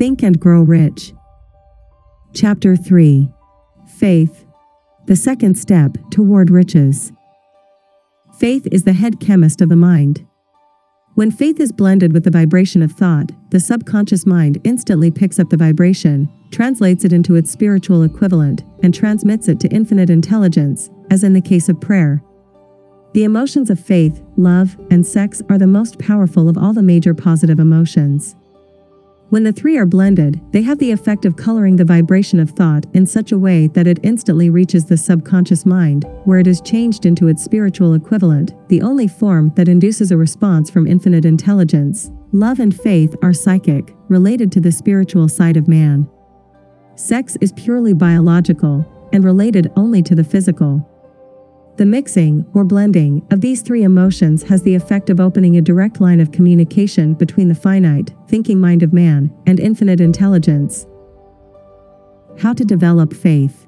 Think and Grow Rich. Chapter 3 Faith, the second step toward riches. Faith is the head chemist of the mind. When faith is blended with the vibration of thought, the subconscious mind instantly picks up the vibration, translates it into its spiritual equivalent, and transmits it to infinite intelligence, as in the case of prayer. The emotions of faith, love, and sex are the most powerful of all the major positive emotions. When the three are blended, they have the effect of coloring the vibration of thought in such a way that it instantly reaches the subconscious mind, where it is changed into its spiritual equivalent, the only form that induces a response from infinite intelligence. Love and faith are psychic, related to the spiritual side of man. Sex is purely biological, and related only to the physical. The mixing, or blending, of these three emotions has the effect of opening a direct line of communication between the finite, thinking mind of man, and infinite intelligence. How to develop faith.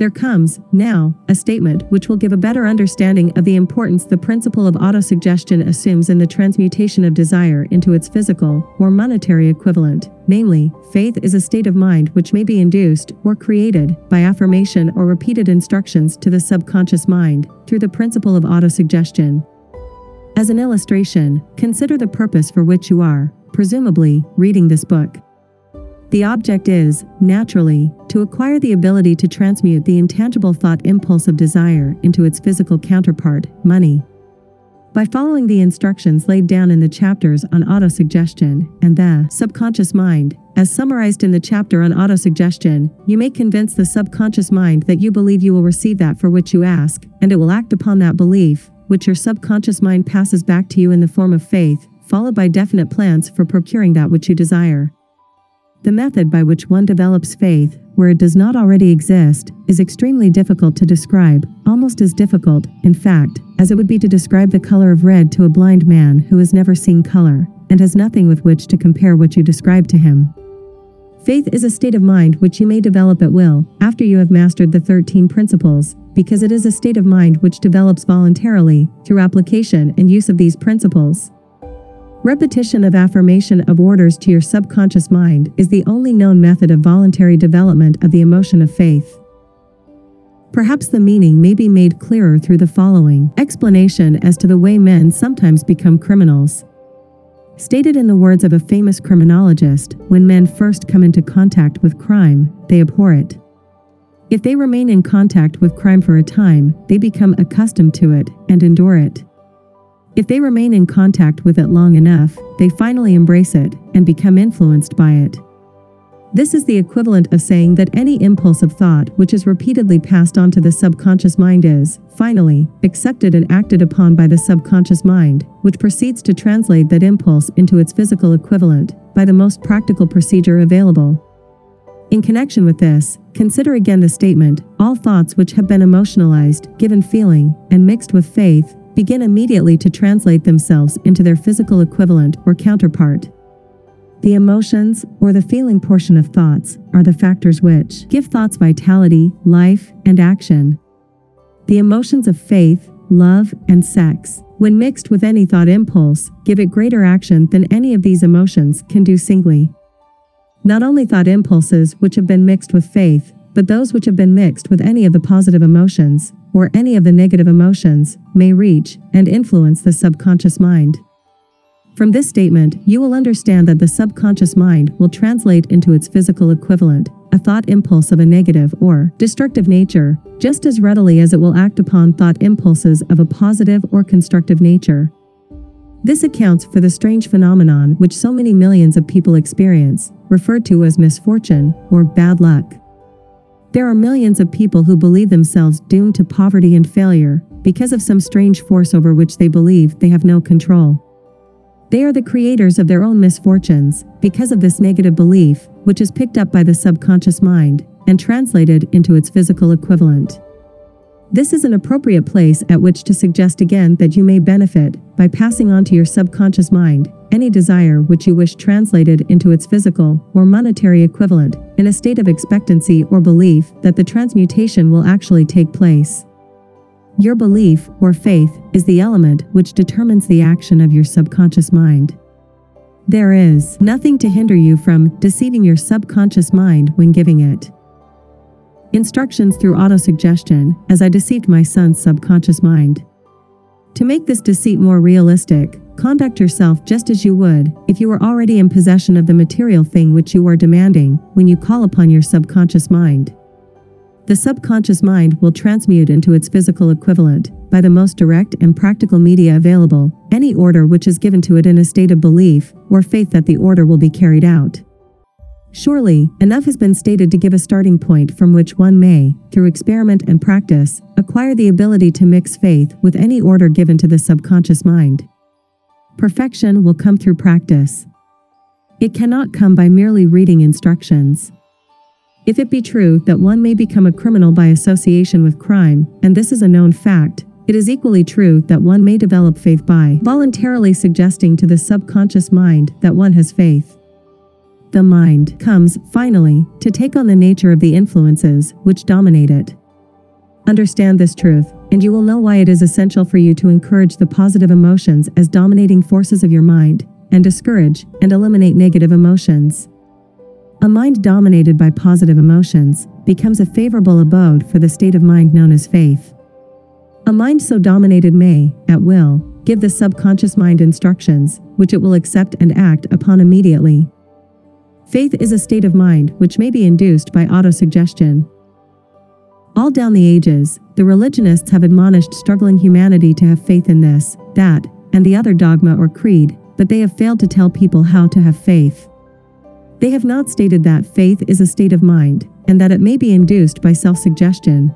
There comes, now, a statement which will give a better understanding of the importance the principle of autosuggestion assumes in the transmutation of desire into its physical or monetary equivalent. Namely, faith is a state of mind which may be induced or created by affirmation or repeated instructions to the subconscious mind through the principle of autosuggestion. As an illustration, consider the purpose for which you are, presumably, reading this book. The object is, naturally, to acquire the ability to transmute the intangible thought impulse of desire into its physical counterpart, money. By following the instructions laid down in the chapters on autosuggestion and the subconscious mind, as summarized in the chapter on autosuggestion, you may convince the subconscious mind that you believe you will receive that for which you ask, and it will act upon that belief, which your subconscious mind passes back to you in the form of faith, followed by definite plans for procuring that which you desire. The method by which one develops faith, where it does not already exist, is extremely difficult to describe, almost as difficult, in fact, as it would be to describe the color of red to a blind man who has never seen color, and has nothing with which to compare what you describe to him. Faith is a state of mind which you may develop at will, after you have mastered the 13 principles, because it is a state of mind which develops voluntarily, through application and use of these principles. Repetition of affirmation of orders to your subconscious mind is the only known method of voluntary development of the emotion of faith. Perhaps the meaning may be made clearer through the following explanation as to the way men sometimes become criminals. Stated in the words of a famous criminologist, when men first come into contact with crime, they abhor it. If they remain in contact with crime for a time, they become accustomed to it and endure it. If they remain in contact with it long enough, they finally embrace it and become influenced by it. This is the equivalent of saying that any impulse of thought which is repeatedly passed on to the subconscious mind is, finally, accepted and acted upon by the subconscious mind, which proceeds to translate that impulse into its physical equivalent, by the most practical procedure available. In connection with this, consider again the statement all thoughts which have been emotionalized, given feeling, and mixed with faith, begin immediately to translate themselves into their physical equivalent or counterpart. The emotions, or the feeling portion of thoughts, are the factors which give thoughts vitality, life, and action. The emotions of faith, love, and sex, when mixed with any thought impulse, give it greater action than any of these emotions can do singly. Not only thought impulses which have been mixed with faith, but those which have been mixed with any of the positive emotions, or any of the negative emotions, may reach and influence the subconscious mind. From this statement, you will understand that the subconscious mind will translate into its physical equivalent, a thought impulse of a negative or destructive nature, just as readily as it will act upon thought impulses of a positive or constructive nature. This accounts for the strange phenomenon which so many millions of people experience, referred to as misfortune or bad luck. There are millions of people who believe themselves doomed to poverty and failure because of some strange force over which they believe they have no control. They are the creators of their own misfortunes because of this negative belief, which is picked up by the subconscious mind and translated into its physical equivalent. This is an appropriate place at which to suggest again that you may benefit by passing on to your subconscious mind any desire which you wish translated into its physical or monetary equivalent in a state of expectancy or belief that the transmutation will actually take place. Your belief or faith is the element which determines the action of your subconscious mind. There is nothing to hinder you from deceiving your subconscious mind when giving it. Instructions through autosuggestion as I deceived my son's subconscious mind. To make this deceit more realistic, conduct yourself just as you would if you were already in possession of the material thing which you are demanding when you call upon your subconscious mind. The subconscious mind will transmute into its physical equivalent, by the most direct and practical media available, any order which is given to it in a state of belief or faith that the order will be carried out. Surely, enough has been stated to give a starting point from which one may, through experiment and practice, acquire the ability to mix faith with any order given to the subconscious mind. Perfection will come through practice. It cannot come by merely reading instructions. If it be true that one may become a criminal by association with crime, and this is a known fact, it is equally true that one may develop faith by voluntarily suggesting to the subconscious mind that one has faith. The mind comes, finally, to take on the nature of the influences which dominate it. Understand this truth, and you will know why it is essential for you to encourage the positive emotions as dominating forces of your mind, and discourage and eliminate negative emotions. A mind dominated by positive emotions becomes a favorable abode for the state of mind known as faith. A mind so dominated may, at will, give the subconscious mind instructions, which it will accept and act upon immediately. Faith is a state of mind which may be induced by autosuggestion. All down the ages, the religionists have admonished struggling humanity to have faith in this, that, and the other dogma or creed, but they have failed to tell people how to have faith. They have not stated that faith is a state of mind, and that it may be induced by self suggestion.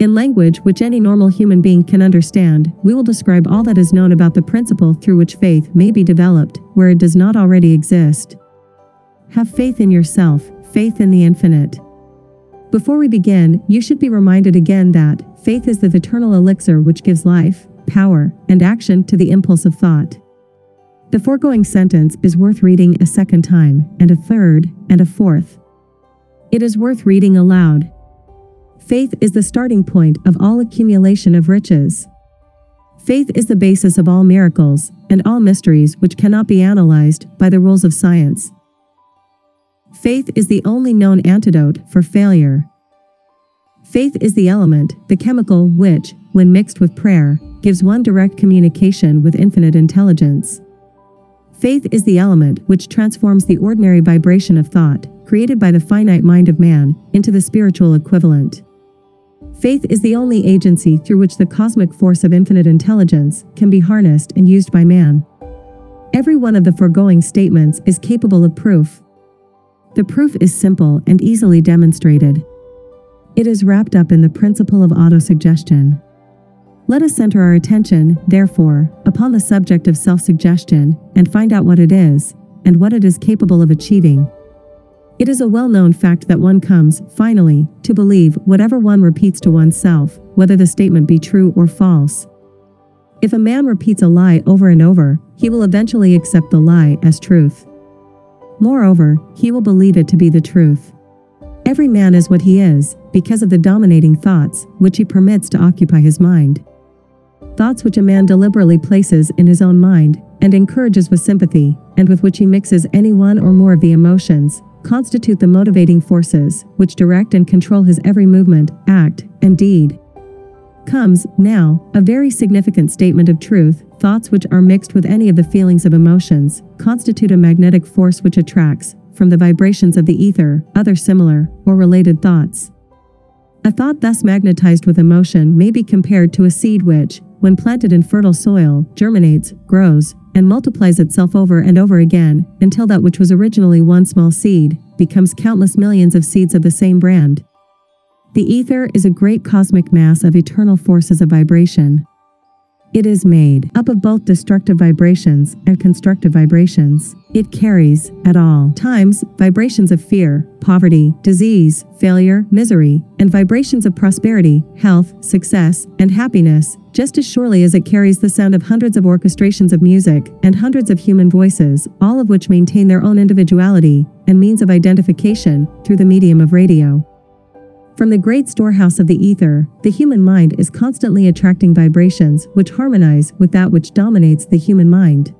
In language which any normal human being can understand, we will describe all that is known about the principle through which faith may be developed, where it does not already exist. Have faith in yourself, faith in the infinite. Before we begin, you should be reminded again that faith is the eternal elixir which gives life, power, and action to the impulse of thought. The foregoing sentence is worth reading a second time, and a third, and a fourth. It is worth reading aloud. Faith is the starting point of all accumulation of riches. Faith is the basis of all miracles and all mysteries which cannot be analyzed by the rules of science. Faith is the only known antidote for failure. Faith is the element, the chemical, which, when mixed with prayer, gives one direct communication with infinite intelligence. Faith is the element which transforms the ordinary vibration of thought, created by the finite mind of man, into the spiritual equivalent. Faith is the only agency through which the cosmic force of infinite intelligence can be harnessed and used by man. Every one of the foregoing statements is capable of proof. The proof is simple and easily demonstrated. It is wrapped up in the principle of autosuggestion. Let us center our attention, therefore, upon the subject of self suggestion and find out what it is and what it is capable of achieving. It is a well known fact that one comes, finally, to believe whatever one repeats to oneself, whether the statement be true or false. If a man repeats a lie over and over, he will eventually accept the lie as truth. Moreover, he will believe it to be the truth. Every man is what he is, because of the dominating thoughts, which he permits to occupy his mind. Thoughts which a man deliberately places in his own mind and encourages with sympathy, and with which he mixes any one or more of the emotions, constitute the motivating forces which direct and control his every movement, act, and deed. Comes, now, a very significant statement of truth thoughts which are mixed with any of the feelings of emotions constitute a magnetic force which attracts, from the vibrations of the ether, other similar or related thoughts. A thought thus magnetized with emotion may be compared to a seed which, when planted in fertile soil, germinates, grows, and multiplies itself over and over again, until that which was originally one small seed becomes countless millions of seeds of the same brand. The ether is a great cosmic mass of eternal forces of vibration. It is made up of both destructive vibrations and constructive vibrations. It carries, at all times, vibrations of fear, poverty, disease, failure, misery, and vibrations of prosperity, health, success, and happiness, just as surely as it carries the sound of hundreds of orchestrations of music and hundreds of human voices, all of which maintain their own individuality and means of identification through the medium of radio. From the great storehouse of the ether, the human mind is constantly attracting vibrations which harmonize with that which dominates the human mind.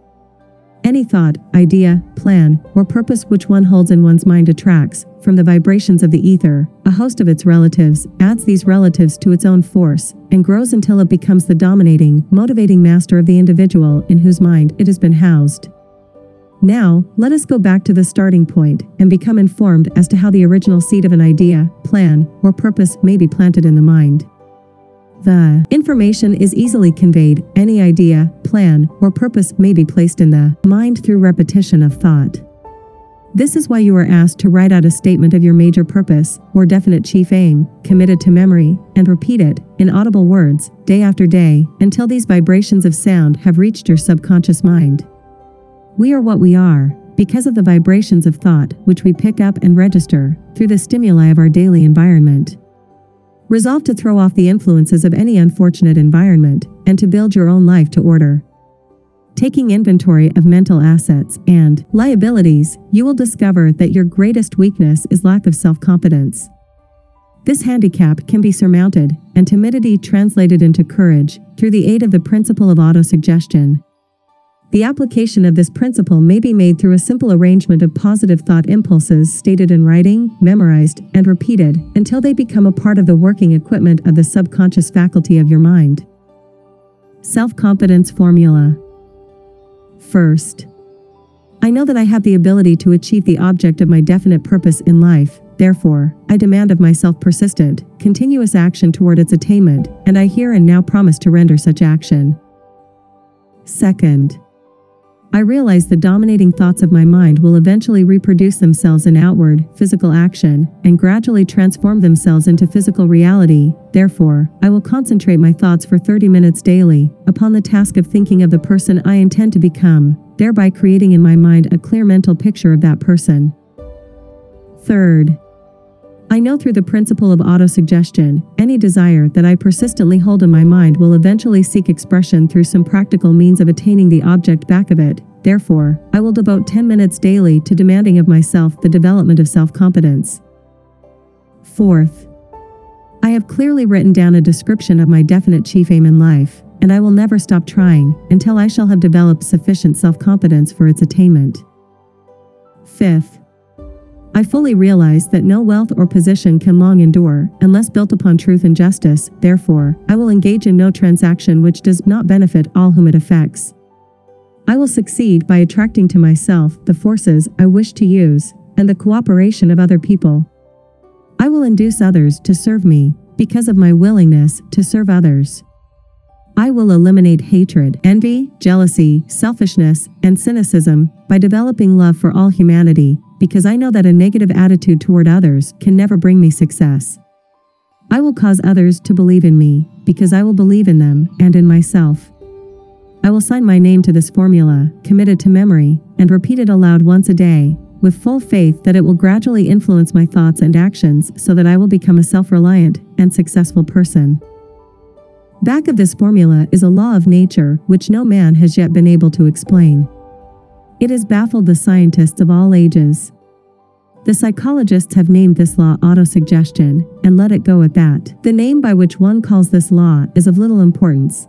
Any thought, idea, plan, or purpose which one holds in one's mind attracts, from the vibrations of the ether, a host of its relatives, adds these relatives to its own force, and grows until it becomes the dominating, motivating master of the individual in whose mind it has been housed. Now, let us go back to the starting point and become informed as to how the original seed of an idea, plan, or purpose may be planted in the mind. The information is easily conveyed, any idea, plan, or purpose may be placed in the mind through repetition of thought. This is why you are asked to write out a statement of your major purpose or definite chief aim, committed to memory, and repeat it, in audible words, day after day, until these vibrations of sound have reached your subconscious mind. We are what we are, because of the vibrations of thought which we pick up and register through the stimuli of our daily environment. Resolve to throw off the influences of any unfortunate environment and to build your own life to order. Taking inventory of mental assets and liabilities, you will discover that your greatest weakness is lack of self confidence. This handicap can be surmounted and timidity translated into courage through the aid of the principle of autosuggestion. The application of this principle may be made through a simple arrangement of positive thought impulses stated in writing, memorized, and repeated until they become a part of the working equipment of the subconscious faculty of your mind. Self confidence formula. First, I know that I have the ability to achieve the object of my definite purpose in life. Therefore, I demand of myself persistent, continuous action toward its attainment, and I here and now promise to render such action. Second, I realize the dominating thoughts of my mind will eventually reproduce themselves in outward, physical action, and gradually transform themselves into physical reality. Therefore, I will concentrate my thoughts for 30 minutes daily upon the task of thinking of the person I intend to become, thereby creating in my mind a clear mental picture of that person. Third, I know through the principle of autosuggestion, any desire that I persistently hold in my mind will eventually seek expression through some practical means of attaining the object back of it. Therefore, I will devote 10 minutes daily to demanding of myself the development of self confidence. Fourth, I have clearly written down a description of my definite chief aim in life, and I will never stop trying until I shall have developed sufficient self confidence for its attainment. Fifth, I fully realize that no wealth or position can long endure unless built upon truth and justice, therefore, I will engage in no transaction which does not benefit all whom it affects. I will succeed by attracting to myself the forces I wish to use and the cooperation of other people. I will induce others to serve me because of my willingness to serve others. I will eliminate hatred, envy, jealousy, selfishness, and cynicism by developing love for all humanity because I know that a negative attitude toward others can never bring me success. I will cause others to believe in me, because I will believe in them and in myself. I will sign my name to this formula, committed to memory, and repeat it aloud once a day, with full faith that it will gradually influence my thoughts and actions so that I will become a self reliant and successful person. Back of this formula is a law of nature which no man has yet been able to explain. It has baffled the scientists of all ages. The psychologists have named this law autosuggestion and let it go at that. The name by which one calls this law is of little importance.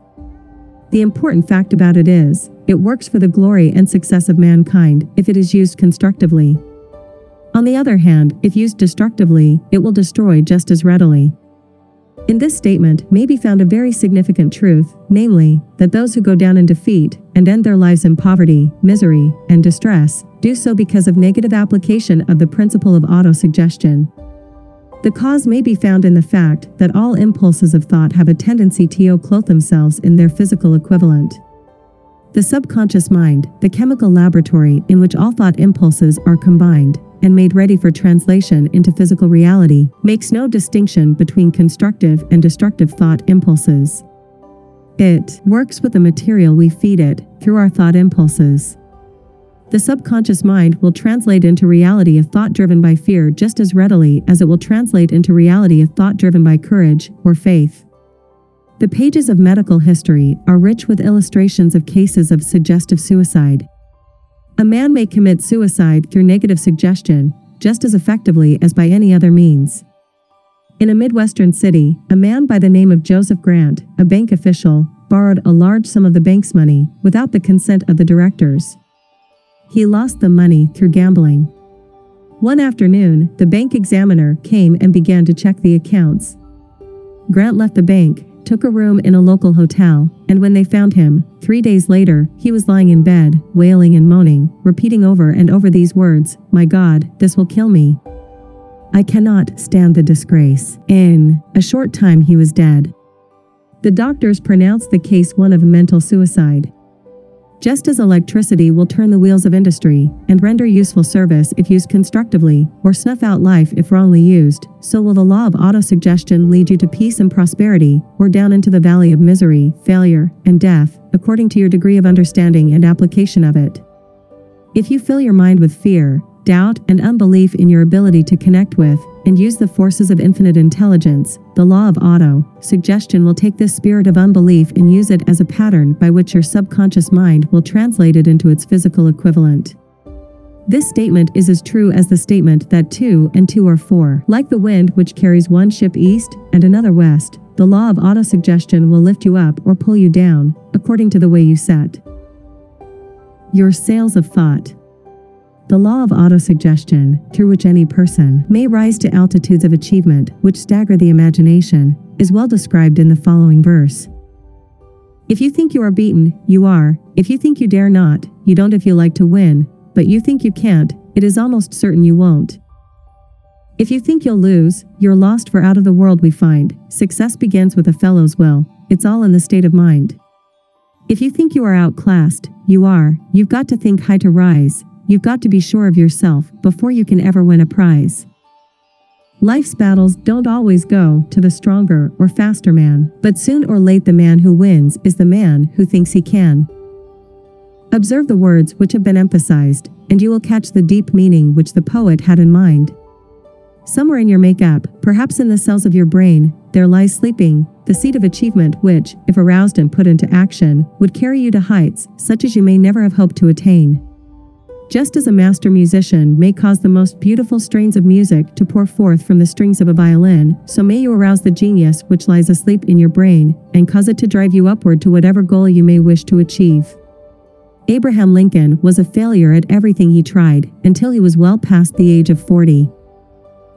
The important fact about it is, it works for the glory and success of mankind if it is used constructively. On the other hand, if used destructively, it will destroy just as readily. In this statement may be found a very significant truth, namely, that those who go down in defeat and end their lives in poverty, misery, and distress do so because of negative application of the principle of autosuggestion. The cause may be found in the fact that all impulses of thought have a tendency to clothe themselves in their physical equivalent. The subconscious mind, the chemical laboratory in which all thought impulses are combined, and made ready for translation into physical reality, makes no distinction between constructive and destructive thought impulses. It works with the material we feed it through our thought impulses. The subconscious mind will translate into reality a thought driven by fear just as readily as it will translate into reality a thought driven by courage or faith. The pages of medical history are rich with illustrations of cases of suggestive suicide, a man may commit suicide through negative suggestion just as effectively as by any other means. In a Midwestern city, a man by the name of Joseph Grant, a bank official, borrowed a large sum of the bank's money without the consent of the directors. He lost the money through gambling. One afternoon, the bank examiner came and began to check the accounts. Grant left the bank, took a room in a local hotel, and when they found him, three days later, he was lying in bed, wailing and moaning, repeating over and over these words My God, this will kill me. I cannot stand the disgrace. In a short time, he was dead. The doctors pronounced the case one of mental suicide. Just as electricity will turn the wheels of industry and render useful service if used constructively, or snuff out life if wrongly used, so will the law of autosuggestion lead you to peace and prosperity, or down into the valley of misery, failure, and death, according to your degree of understanding and application of it. If you fill your mind with fear, doubt, and unbelief in your ability to connect with and use the forces of infinite intelligence, the law of auto suggestion will take this spirit of unbelief and use it as a pattern by which your subconscious mind will translate it into its physical equivalent. This statement is as true as the statement that two and two are four. Like the wind which carries one ship east and another west, the law of autosuggestion will lift you up or pull you down, according to the way you set. Your sails of thought. The law of autosuggestion, through which any person may rise to altitudes of achievement which stagger the imagination, is well described in the following verse. If you think you are beaten, you are. If you think you dare not, you don't if you like to win, but you think you can't, it is almost certain you won't. If you think you'll lose, you're lost for out of the world we find. Success begins with a fellow's will. It's all in the state of mind. If you think you are outclassed, you are. You've got to think high to rise. You've got to be sure of yourself before you can ever win a prize. Life's battles don't always go to the stronger or faster man, but soon or late the man who wins is the man who thinks he can. Observe the words which have been emphasized, and you will catch the deep meaning which the poet had in mind. Somewhere in your makeup, perhaps in the cells of your brain, there lies sleeping, the seed of achievement which, if aroused and put into action, would carry you to heights such as you may never have hoped to attain. Just as a master musician may cause the most beautiful strains of music to pour forth from the strings of a violin, so may you arouse the genius which lies asleep in your brain and cause it to drive you upward to whatever goal you may wish to achieve. Abraham Lincoln was a failure at everything he tried until he was well past the age of 40.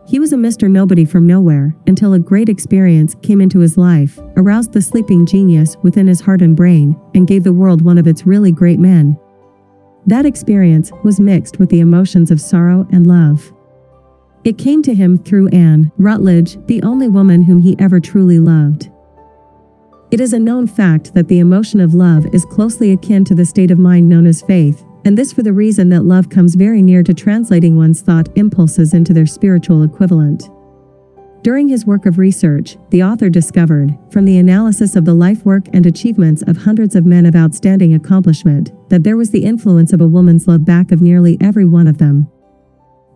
He was a Mr. Nobody from nowhere until a great experience came into his life, aroused the sleeping genius within his heart and brain, and gave the world one of its really great men. That experience was mixed with the emotions of sorrow and love. It came to him through Anne Rutledge, the only woman whom he ever truly loved. It is a known fact that the emotion of love is closely akin to the state of mind known as faith, and this for the reason that love comes very near to translating one's thought impulses into their spiritual equivalent. During his work of research, the author discovered, from the analysis of the life work and achievements of hundreds of men of outstanding accomplishment, that there was the influence of a woman's love back of nearly every one of them.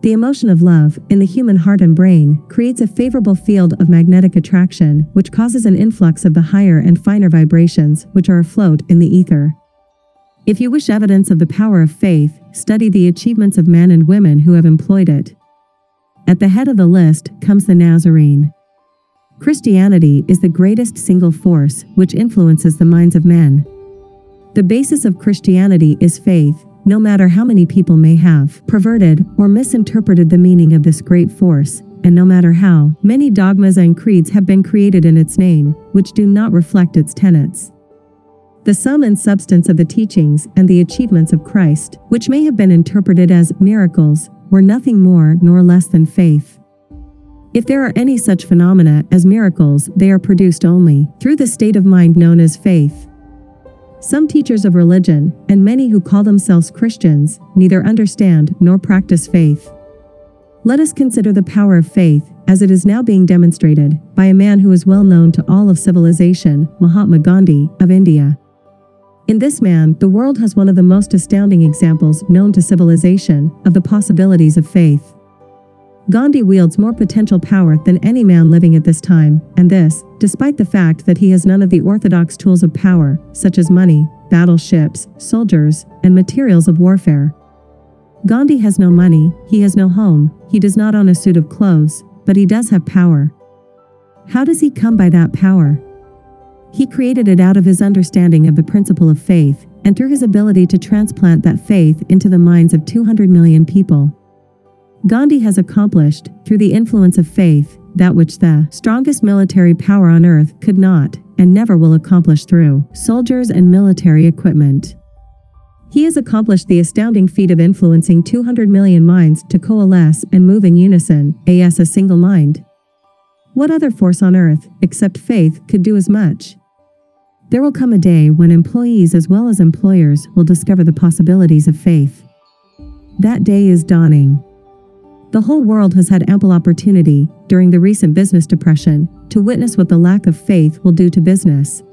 The emotion of love, in the human heart and brain, creates a favorable field of magnetic attraction, which causes an influx of the higher and finer vibrations, which are afloat in the ether. If you wish evidence of the power of faith, study the achievements of men and women who have employed it. At the head of the list comes the Nazarene. Christianity is the greatest single force which influences the minds of men. The basis of Christianity is faith, no matter how many people may have perverted or misinterpreted the meaning of this great force, and no matter how many dogmas and creeds have been created in its name, which do not reflect its tenets. The sum and substance of the teachings and the achievements of Christ, which may have been interpreted as miracles, were nothing more nor less than faith. If there are any such phenomena as miracles, they are produced only through the state of mind known as faith. Some teachers of religion, and many who call themselves Christians, neither understand nor practice faith. Let us consider the power of faith, as it is now being demonstrated, by a man who is well known to all of civilization, Mahatma Gandhi, of India. In this man, the world has one of the most astounding examples known to civilization of the possibilities of faith. Gandhi wields more potential power than any man living at this time, and this, despite the fact that he has none of the orthodox tools of power, such as money, battleships, soldiers, and materials of warfare. Gandhi has no money, he has no home, he does not own a suit of clothes, but he does have power. How does he come by that power? He created it out of his understanding of the principle of faith, and through his ability to transplant that faith into the minds of 200 million people. Gandhi has accomplished, through the influence of faith, that which the strongest military power on earth could not, and never will accomplish through soldiers and military equipment. He has accomplished the astounding feat of influencing 200 million minds to coalesce and move in unison, as a single mind. What other force on earth, except faith, could do as much? There will come a day when employees as well as employers will discover the possibilities of faith. That day is dawning. The whole world has had ample opportunity, during the recent business depression, to witness what the lack of faith will do to business.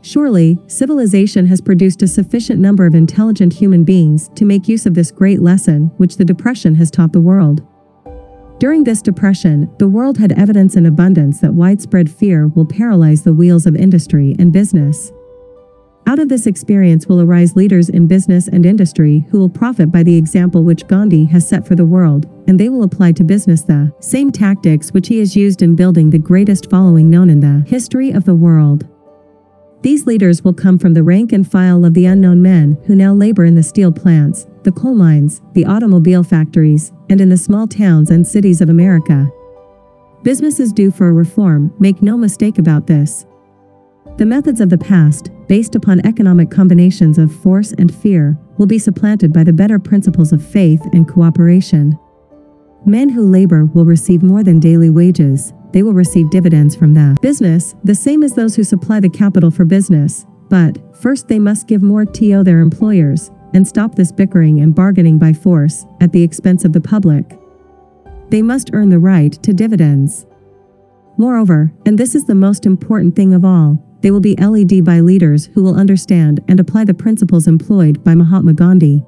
Surely, civilization has produced a sufficient number of intelligent human beings to make use of this great lesson which the Depression has taught the world. During this depression, the world had evidence in abundance that widespread fear will paralyze the wheels of industry and business. Out of this experience will arise leaders in business and industry who will profit by the example which Gandhi has set for the world, and they will apply to business the same tactics which he has used in building the greatest following known in the history of the world. These leaders will come from the rank and file of the unknown men who now labor in the steel plants, the coal mines, the automobile factories, and in the small towns and cities of America. Business is due for a reform, make no mistake about this. The methods of the past, based upon economic combinations of force and fear, will be supplanted by the better principles of faith and cooperation. Men who labor will receive more than daily wages, they will receive dividends from the business, the same as those who supply the capital for business. But, first they must give more to their employers, and stop this bickering and bargaining by force, at the expense of the public. They must earn the right to dividends. Moreover, and this is the most important thing of all, they will be led by leaders who will understand and apply the principles employed by Mahatma Gandhi.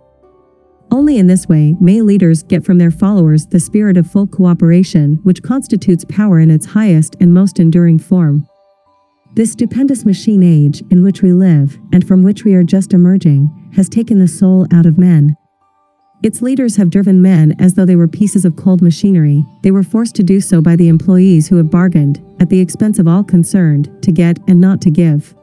Only in this way may leaders get from their followers the spirit of full cooperation which constitutes power in its highest and most enduring form. This stupendous machine age in which we live, and from which we are just emerging, has taken the soul out of men. Its leaders have driven men as though they were pieces of cold machinery. They were forced to do so by the employees who have bargained, at the expense of all concerned, to get and not to give.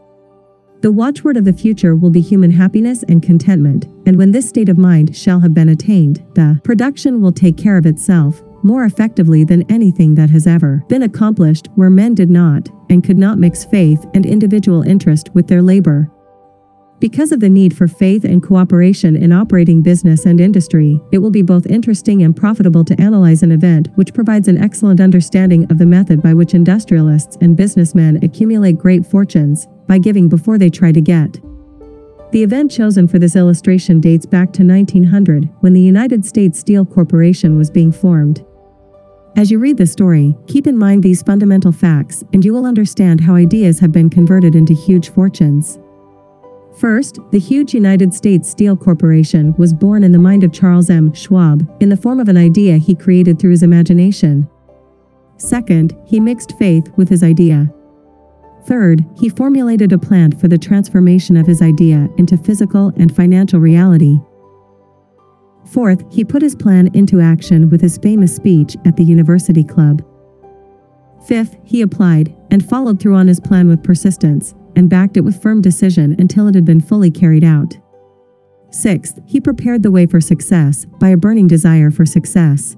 The watchword of the future will be human happiness and contentment, and when this state of mind shall have been attained, the production will take care of itself more effectively than anything that has ever been accomplished where men did not and could not mix faith and individual interest with their labor. Because of the need for faith and cooperation in operating business and industry, it will be both interesting and profitable to analyze an event which provides an excellent understanding of the method by which industrialists and businessmen accumulate great fortunes by giving before they try to get. The event chosen for this illustration dates back to 1900 when the United States Steel Corporation was being formed. As you read this story, keep in mind these fundamental facts and you will understand how ideas have been converted into huge fortunes. First, the huge United States Steel Corporation was born in the mind of Charles M. Schwab, in the form of an idea he created through his imagination. Second, he mixed faith with his idea. Third, he formulated a plan for the transformation of his idea into physical and financial reality. Fourth, he put his plan into action with his famous speech at the University Club. Fifth, he applied and followed through on his plan with persistence, and backed it with firm decision until it had been fully carried out. Sixth, he prepared the way for success by a burning desire for success.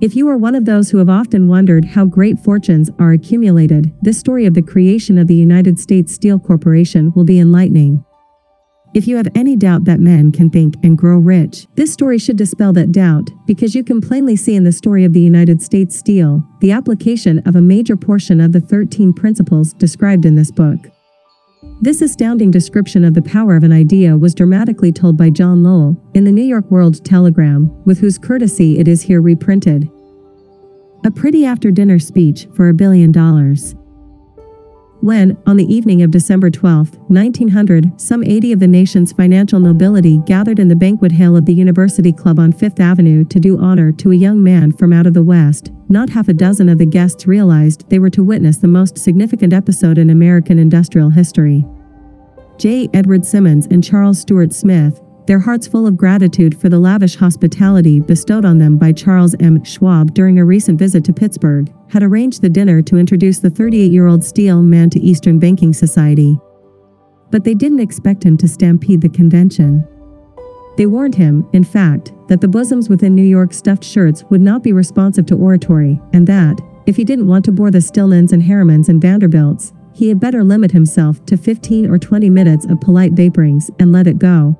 If you are one of those who have often wondered how great fortunes are accumulated, this story of the creation of the United States Steel Corporation will be enlightening. If you have any doubt that men can think and grow rich, this story should dispel that doubt, because you can plainly see in the story of the United States Steel the application of a major portion of the 13 principles described in this book. This astounding description of the power of an idea was dramatically told by John Lowell in the New York World Telegram, with whose courtesy it is here reprinted. A pretty after dinner speech for a billion dollars. When, on the evening of December 12, 1900, some 80 of the nation's financial nobility gathered in the banquet hall of the University Club on Fifth Avenue to do honor to a young man from out of the West, not half a dozen of the guests realized they were to witness the most significant episode in American industrial history. J. Edward Simmons and Charles Stuart Smith, their hearts full of gratitude for the lavish hospitality bestowed on them by Charles M. Schwab during a recent visit to Pittsburgh, had arranged the dinner to introduce the 38 year old steel man to Eastern Banking Society. But they didn't expect him to stampede the convention. They warned him, in fact, that the bosoms within New York stuffed shirts would not be responsive to oratory, and that, if he didn't want to bore the Stillmans and Harrimans and Vanderbilts, he had better limit himself to 15 or 20 minutes of polite vaporings and let it go.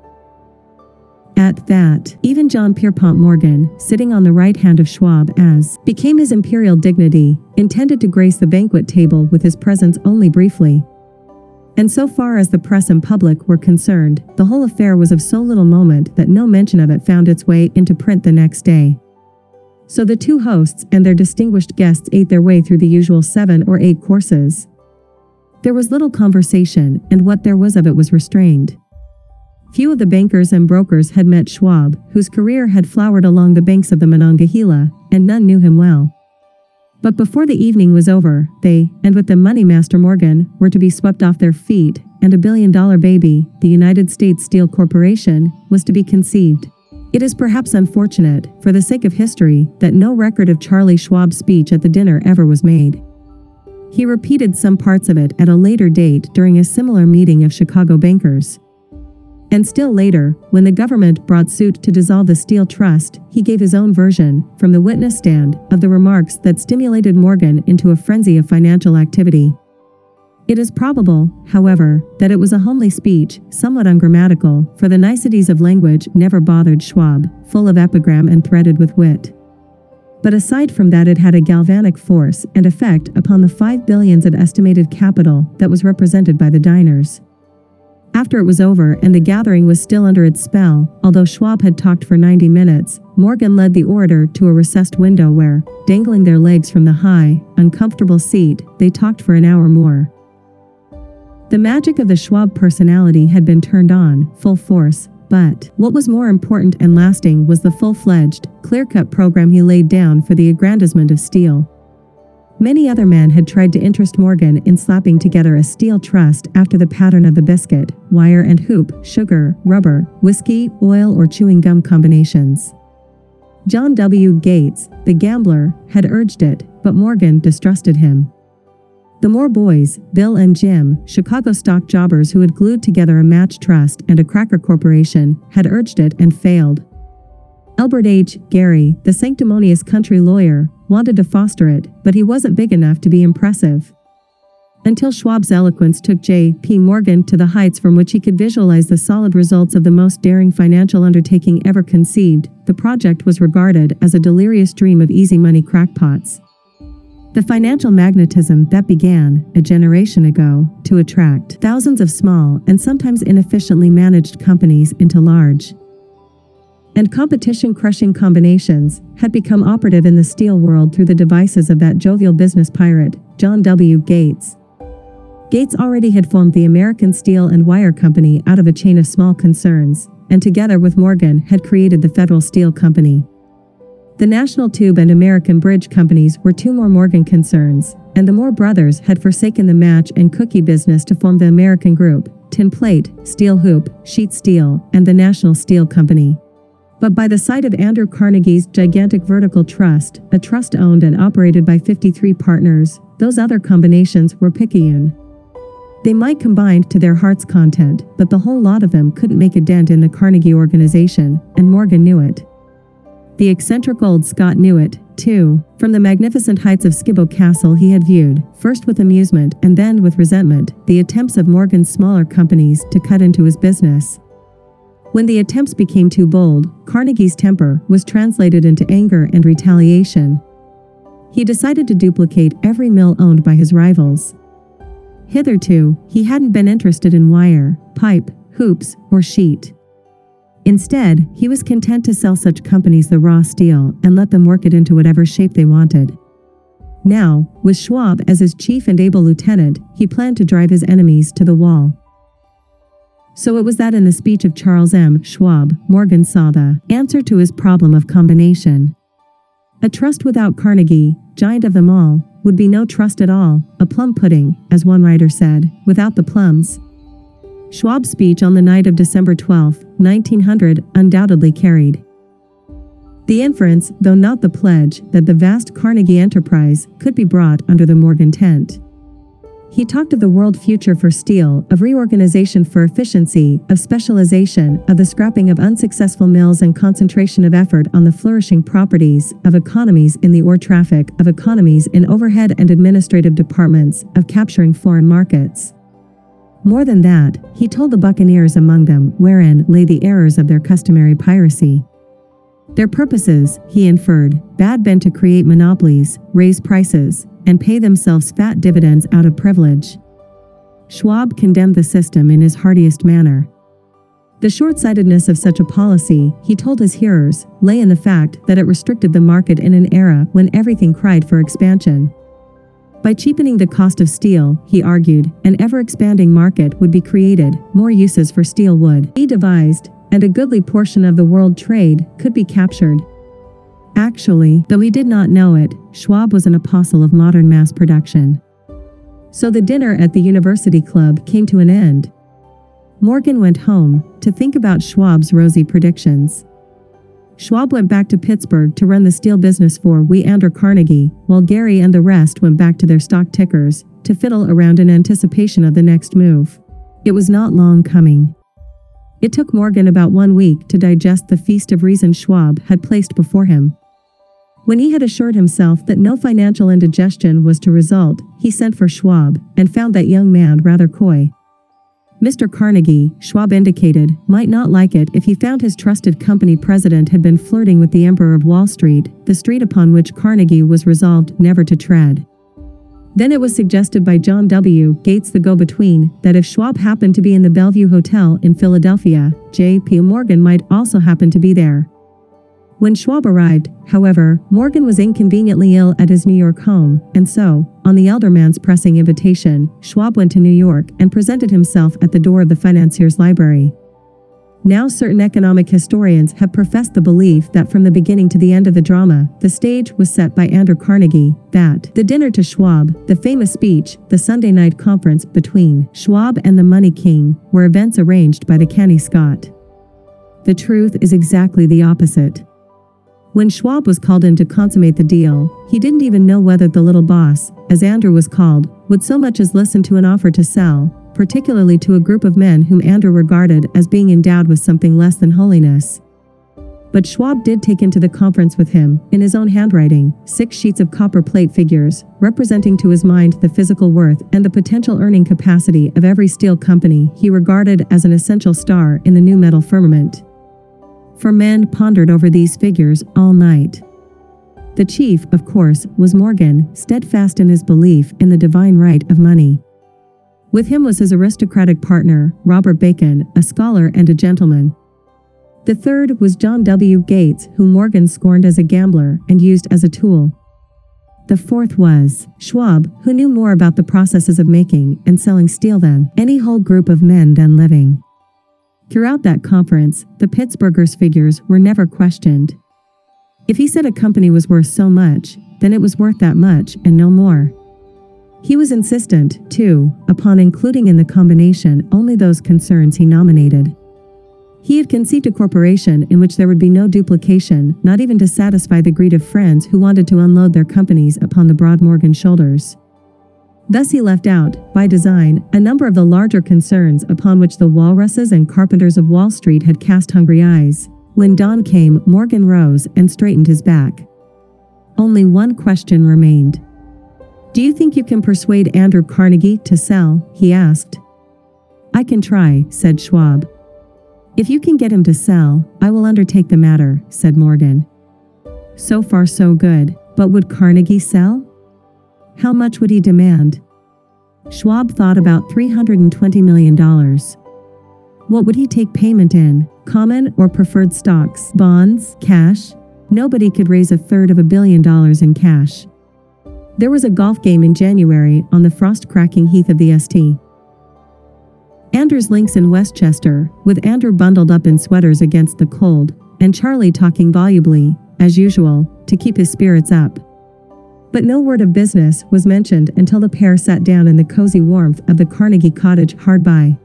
At that, even John Pierpont Morgan, sitting on the right hand of Schwab as became his imperial dignity, intended to grace the banquet table with his presence only briefly. And so far as the press and public were concerned, the whole affair was of so little moment that no mention of it found its way into print the next day. So the two hosts and their distinguished guests ate their way through the usual seven or eight courses. There was little conversation, and what there was of it was restrained. Few of the bankers and brokers had met Schwab, whose career had flowered along the banks of the Monongahela, and none knew him well. But before the evening was over, they, and with them Money Master Morgan, were to be swept off their feet, and a billion dollar baby, the United States Steel Corporation, was to be conceived. It is perhaps unfortunate, for the sake of history, that no record of Charlie Schwab's speech at the dinner ever was made. He repeated some parts of it at a later date during a similar meeting of Chicago bankers. And still later, when the government brought suit to dissolve the Steel Trust, he gave his own version, from the witness stand, of the remarks that stimulated Morgan into a frenzy of financial activity. It is probable, however, that it was a homely speech, somewhat ungrammatical, for the niceties of language never bothered Schwab, full of epigram and threaded with wit. But aside from that, it had a galvanic force and effect upon the five billions of estimated capital that was represented by the diners. After it was over and the gathering was still under its spell, although Schwab had talked for 90 minutes, Morgan led the orator to a recessed window where, dangling their legs from the high, uncomfortable seat, they talked for an hour more. The magic of the Schwab personality had been turned on, full force, but what was more important and lasting was the full-fledged, clear-cut program he laid down for the aggrandizement of steel. Many other men had tried to interest Morgan in slapping together a steel trust after the pattern of the biscuit, wire and hoop, sugar, rubber, whiskey, oil, or chewing gum combinations. John W. Gates, the gambler, had urged it, but Morgan distrusted him. The Moore boys, Bill and Jim, Chicago stock jobbers who had glued together a match trust and a cracker corporation, had urged it and failed. Albert H. Gary, the sanctimonious country lawyer, wanted to foster it, but he wasn't big enough to be impressive. Until Schwab's eloquence took J.P. Morgan to the heights from which he could visualize the solid results of the most daring financial undertaking ever conceived, the project was regarded as a delirious dream of easy money crackpots. The financial magnetism that began, a generation ago, to attract thousands of small and sometimes inefficiently managed companies into large, and competition crushing combinations had become operative in the steel world through the devices of that jovial business pirate, John W. Gates. Gates already had formed the American Steel and Wire Company out of a chain of small concerns, and together with Morgan had created the Federal Steel Company. The National Tube and American Bridge companies were two more Morgan concerns, and the Moore brothers had forsaken the match and cookie business to form the American Group, Tin Plate, Steel Hoop, Sheet Steel, and the National Steel Company. But by the side of Andrew Carnegie's gigantic vertical trust, a trust owned and operated by 53 partners, those other combinations were picayune. They might combine to their heart's content, but the whole lot of them couldn't make a dent in the Carnegie organization, and Morgan knew it. The eccentric old Scot knew it, too. From the magnificent heights of Skibo Castle he had viewed, first with amusement and then with resentment, the attempts of Morgan's smaller companies to cut into his business. When the attempts became too bold, Carnegie's temper was translated into anger and retaliation. He decided to duplicate every mill owned by his rivals. Hitherto, he hadn't been interested in wire, pipe, hoops, or sheet. Instead, he was content to sell such companies the raw steel and let them work it into whatever shape they wanted. Now, with Schwab as his chief and able lieutenant, he planned to drive his enemies to the wall. So it was that in the speech of Charles M. Schwab, Morgan saw the answer to his problem of combination. A trust without Carnegie, giant of them all, would be no trust at all, a plum pudding, as one writer said, without the plums. Schwab's speech on the night of December 12, 1900, undoubtedly carried. The inference, though not the pledge, that the vast Carnegie enterprise could be brought under the Morgan tent. He talked of the world future for steel, of reorganization for efficiency, of specialization, of the scrapping of unsuccessful mills and concentration of effort on the flourishing properties, of economies in the ore traffic, of economies in overhead and administrative departments, of capturing foreign markets. More than that, he told the buccaneers among them wherein lay the errors of their customary piracy. Their purposes, he inferred, bad been to create monopolies, raise prices, and pay themselves fat dividends out of privilege. Schwab condemned the system in his heartiest manner. The short sightedness of such a policy, he told his hearers, lay in the fact that it restricted the market in an era when everything cried for expansion. By cheapening the cost of steel, he argued, an ever expanding market would be created, more uses for steel would be devised, and a goodly portion of the world trade could be captured. Actually, though he did not know it, Schwab was an apostle of modern mass production. So the dinner at the university club came to an end. Morgan went home to think about Schwab's rosy predictions. Schwab went back to Pittsburgh to run the steel business for wee Andrew Carnegie, while Gary and the rest went back to their stock tickers to fiddle around in anticipation of the next move. It was not long coming. It took Morgan about one week to digest the feast of reason Schwab had placed before him. When he had assured himself that no financial indigestion was to result, he sent for Schwab and found that young man rather coy. Mr. Carnegie, Schwab indicated, might not like it if he found his trusted company president had been flirting with the Emperor of Wall Street, the street upon which Carnegie was resolved never to tread. Then it was suggested by John W. Gates the go-between that if Schwab happened to be in the Bellevue Hotel in Philadelphia, J.P. Morgan might also happen to be there. When Schwab arrived, however, Morgan was inconveniently ill at his New York home, and so, on the elder man's pressing invitation, Schwab went to New York and presented himself at the door of the financier's library. Now certain economic historians have professed the belief that from the beginning to the end of the drama, the stage was set by Andrew Carnegie, that the dinner to Schwab, the famous speech, the Sunday night conference between Schwab and the Money King, were events arranged by the canny Scot. The truth is exactly the opposite. When Schwab was called in to consummate the deal, he didn't even know whether the little boss, as Andrew was called, would so much as listen to an offer to sell, particularly to a group of men whom Andrew regarded as being endowed with something less than holiness. But Schwab did take into the conference with him, in his own handwriting, six sheets of copper plate figures, representing to his mind the physical worth and the potential earning capacity of every steel company he regarded as an essential star in the new metal firmament four men pondered over these figures all night. The chief, of course, was Morgan, steadfast in his belief in the divine right of money. With him was his aristocratic partner, Robert Bacon, a scholar and a gentleman. The third was John W. Gates, whom Morgan scorned as a gambler and used as a tool. The fourth was Schwab, who knew more about the processes of making and selling steel than any whole group of men then living. Throughout that conference, the Pittsburghers' figures were never questioned. If he said a company was worth so much, then it was worth that much and no more. He was insistent, too, upon including in the combination only those concerns he nominated. He had conceived a corporation in which there would be no duplication, not even to satisfy the greed of friends who wanted to unload their companies upon the broad Morgan shoulders. Thus he left out, by design, a number of the larger concerns upon which the walruses and carpenters of Wall Street had cast hungry eyes. When dawn came, Morgan rose and straightened his back. Only one question remained. Do you think you can persuade Andrew Carnegie to sell? he asked. I can try, said Schwab. If you can get him to sell, I will undertake the matter, said Morgan. So far so good, but would Carnegie sell? How much would he demand? Schwab thought about $320 million. What would he take payment in? Common or preferred stocks, bonds, cash? Nobody could raise a third of a billion dollars in cash. There was a golf game in January on the frost cracking heath of the ST. Andrew's links in Westchester, with Andrew bundled up in sweaters against the cold, and Charlie talking volubly, as usual, to keep his spirits up. But no word of business was mentioned until the pair sat down in the cozy warmth of the Carnegie cottage hard by.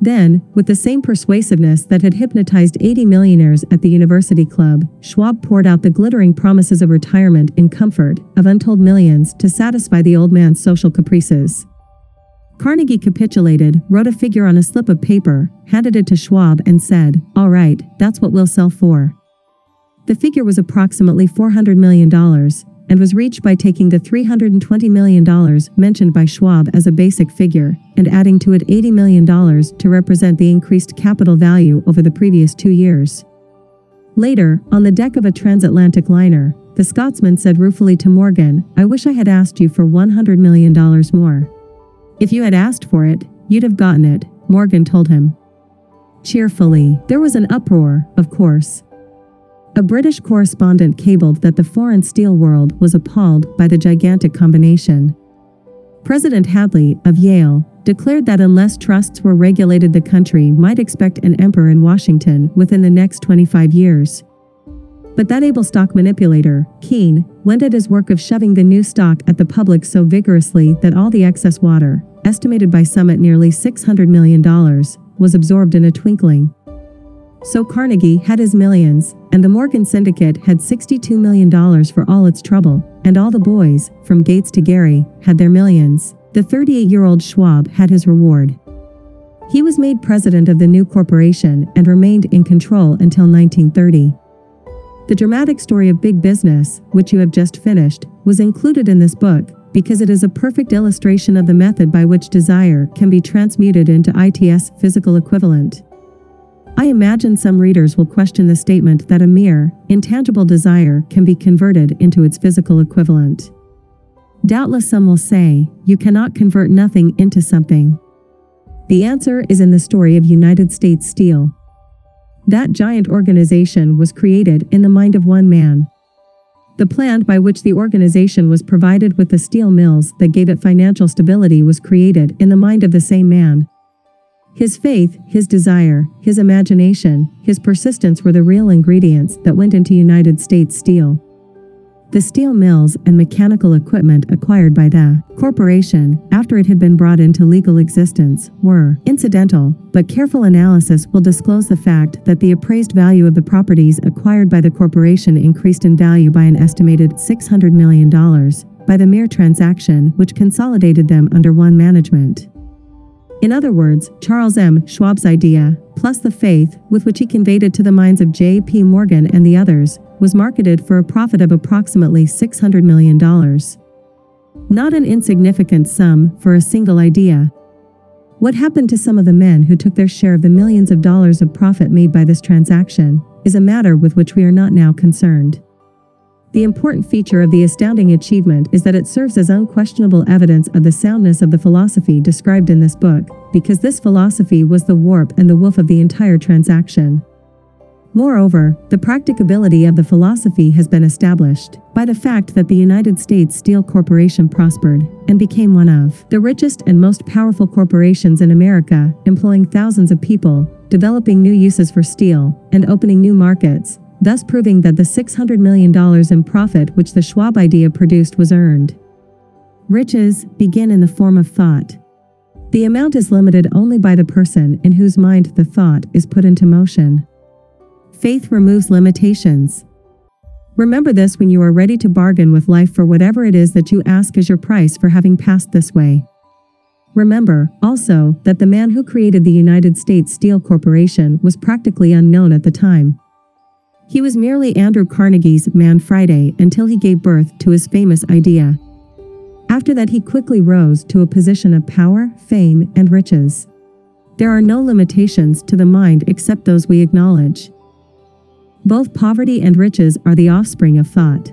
Then, with the same persuasiveness that had hypnotized 80 millionaires at the university club, Schwab poured out the glittering promises of retirement in comfort, of untold millions to satisfy the old man's social caprices. Carnegie capitulated, wrote a figure on a slip of paper, handed it to Schwab, and said, All right, that's what we'll sell for. The figure was approximately $400 million and was reached by taking the $320 million mentioned by Schwab as a basic figure and adding to it $80 million to represent the increased capital value over the previous two years. Later, on the deck of a transatlantic liner, the Scotsman said ruefully to Morgan, I wish I had asked you for $100 million more. If you had asked for it, you'd have gotten it, Morgan told him. Cheerfully, there was an uproar, of course. A British correspondent cabled that the foreign steel world was appalled by the gigantic combination. President Hadley, of Yale, declared that unless trusts were regulated the country might expect an emperor in Washington within the next 25 years. But that able stock manipulator, Keene, went at his work of shoving the new stock at the public so vigorously that all the excess water, estimated by some at nearly $600 million, was absorbed in a twinkling. So Carnegie had his millions, and the Morgan Syndicate had $62 million for all its trouble, and all the boys, from Gates to Gary, had their millions. The 38 year old Schwab had his reward. He was made president of the new corporation and remained in control until 1930. The dramatic story of big business, which you have just finished, was included in this book because it is a perfect illustration of the method by which desire can be transmuted into ITS physical equivalent. I imagine some readers will question the statement that a mere, intangible desire can be converted into its physical equivalent. Doubtless some will say, you cannot convert nothing into something. The answer is in the story of United States Steel. That giant organization was created in the mind of one man. The plan by which the organization was provided with the steel mills that gave it financial stability was created in the mind of the same man. His faith, his desire, his imagination, his persistence were the real ingredients that went into United States Steel. The steel mills and mechanical equipment acquired by the corporation, after it had been brought into legal existence, were incidental, but careful analysis will disclose the fact that the appraised value of the properties acquired by the corporation increased in value by an estimated $600 million by the mere transaction which consolidated them under one management. In other words, Charles M. Schwab's idea, plus the faith with which he conveyed it to the minds of J.P. Morgan and the others, was marketed for a profit of approximately $600 million. Not an insignificant sum for a single idea. What happened to some of the men who took their share of the millions of dollars of profit made by this transaction is a matter with which we are not now concerned. The important feature of the astounding achievement is that it serves as unquestionable evidence of the soundness of the philosophy described in this book, because this philosophy was the warp and the woof of the entire transaction. Moreover, the practicability of the philosophy has been established by the fact that the United States Steel Corporation prospered and became one of the richest and most powerful corporations in America, employing thousands of people, developing new uses for steel, and opening new markets, thus proving that the $600 million in profit which the Schwab idea produced was earned. Riches begin in the form of thought. The amount is limited only by the person in whose mind the thought is put into motion. Faith removes limitations. Remember this when you are ready to bargain with life for whatever it is that you ask as your price for having passed this way. Remember, also, that the man who created the United States Steel Corporation was practically unknown at the time. He was merely Andrew Carnegie's Man Friday until he gave birth to his famous idea. After that, he quickly rose to a position of power, fame, and riches. There are no limitations to the mind except those we acknowledge. Both poverty and riches are the offspring of thought.